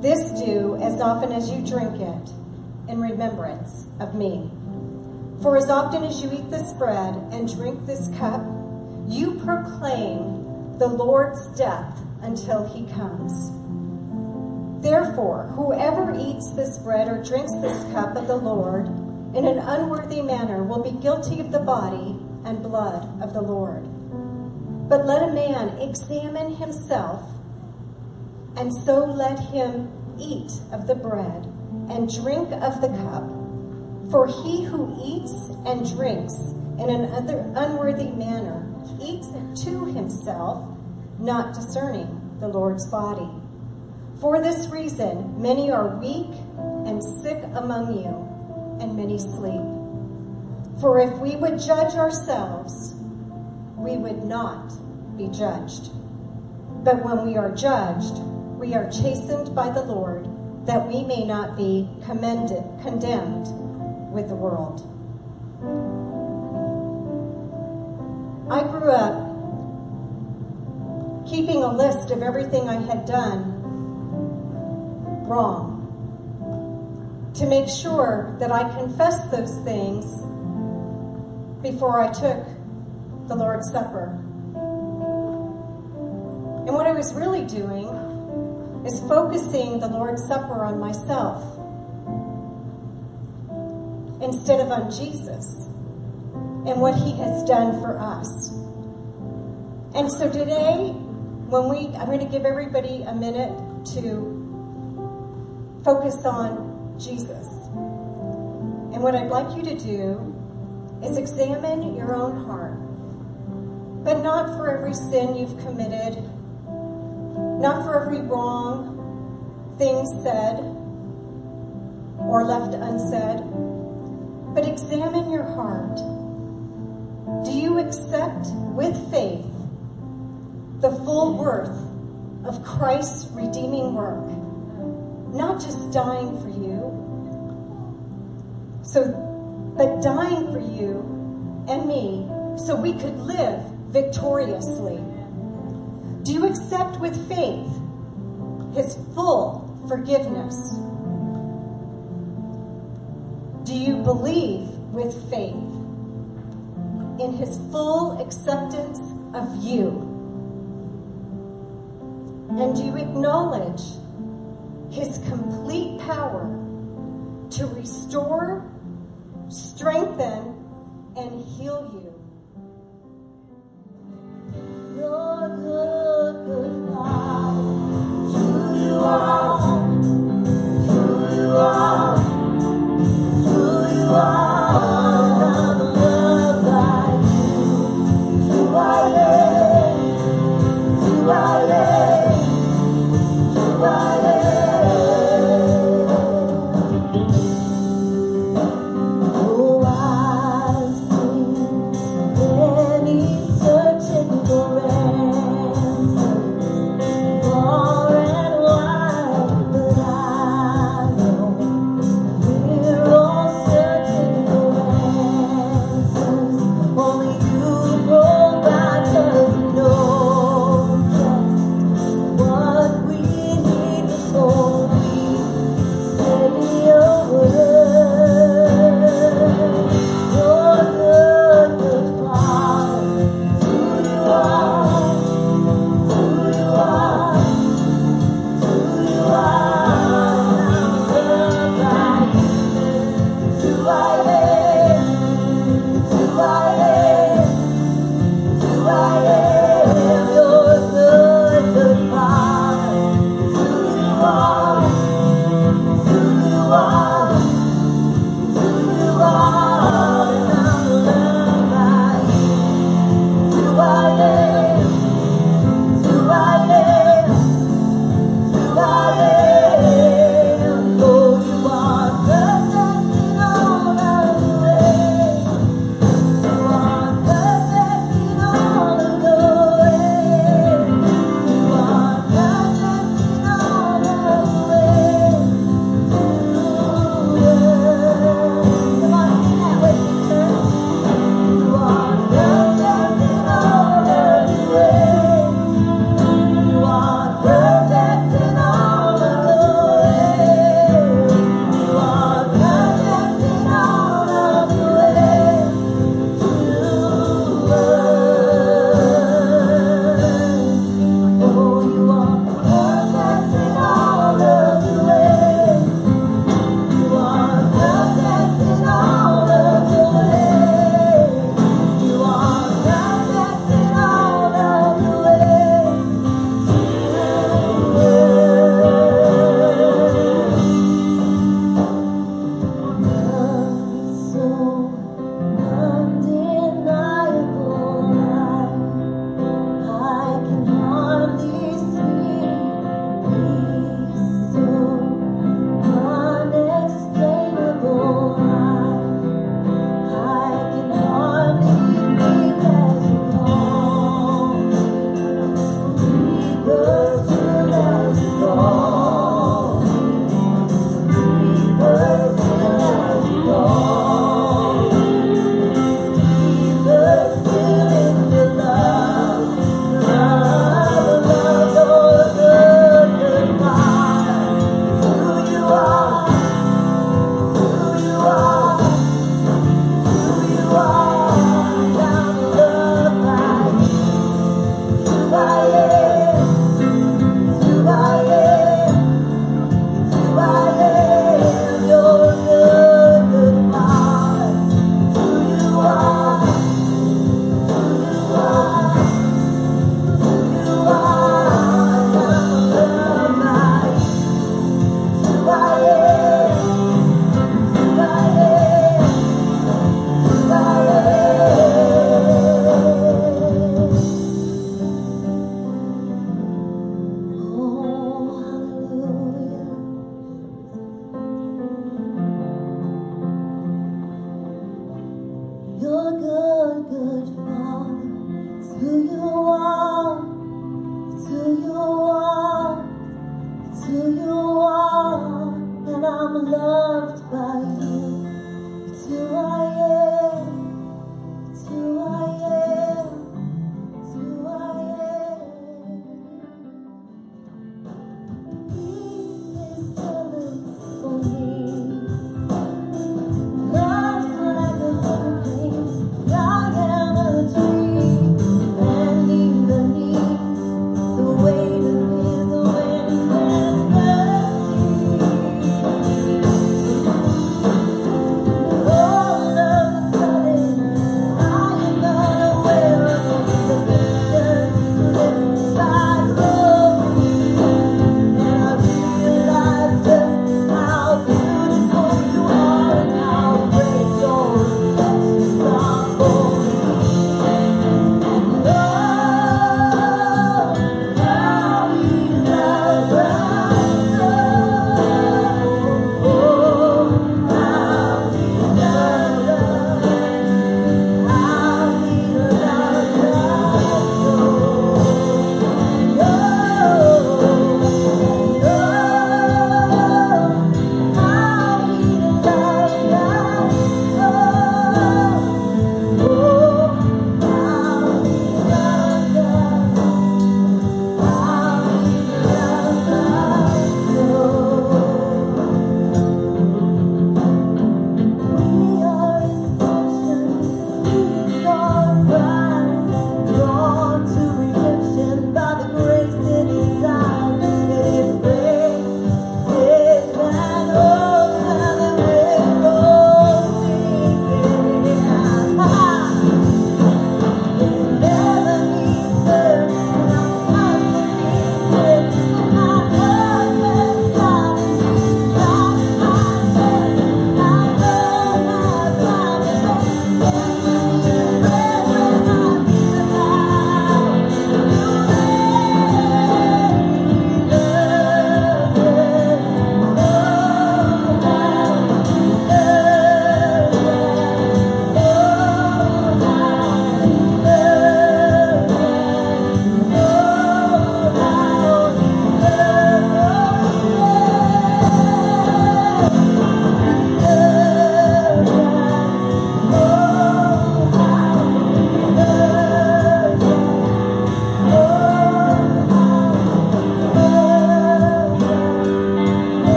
This do as often as you drink it in remembrance of me. For as often as you eat this bread and drink this cup, you proclaim the Lord's death until he comes. Therefore, whoever eats this bread or drinks this cup of the Lord in an unworthy manner will be guilty of the body and blood of the Lord. But let a man examine himself and so let him eat of the bread and drink of the cup. For he who eats and drinks in an unworthy manner eats to himself, not discerning the Lord's body. For this reason, many are weak and sick among you, and many sleep. For if we would judge ourselves, we would not be judged. But when we are judged, we are chastened by the Lord, that we may not be commended, condemned with the world. I grew up keeping a list of everything I had done wrong to make sure that I confessed those things before I took the Lord's Supper. And what I was really doing is focusing the Lord's Supper on myself instead of on Jesus and what he has done for us. And so today, when we, I'm going to give everybody a minute to focus on Jesus. And what I'd like you to do is examine your own heart, but not for every sin you've committed, not for every wrong thing said or left unsaid, but examine your heart. Do you accept with faith the full worth of Christ's redeeming work? Not just dying for you, so, but dying for you and me so we could live victoriously. Do you accept with faith his full forgiveness? Do you believe with faith in his full acceptance of you? And do you acknowledge his complete power to restore, strengthen, and heal you?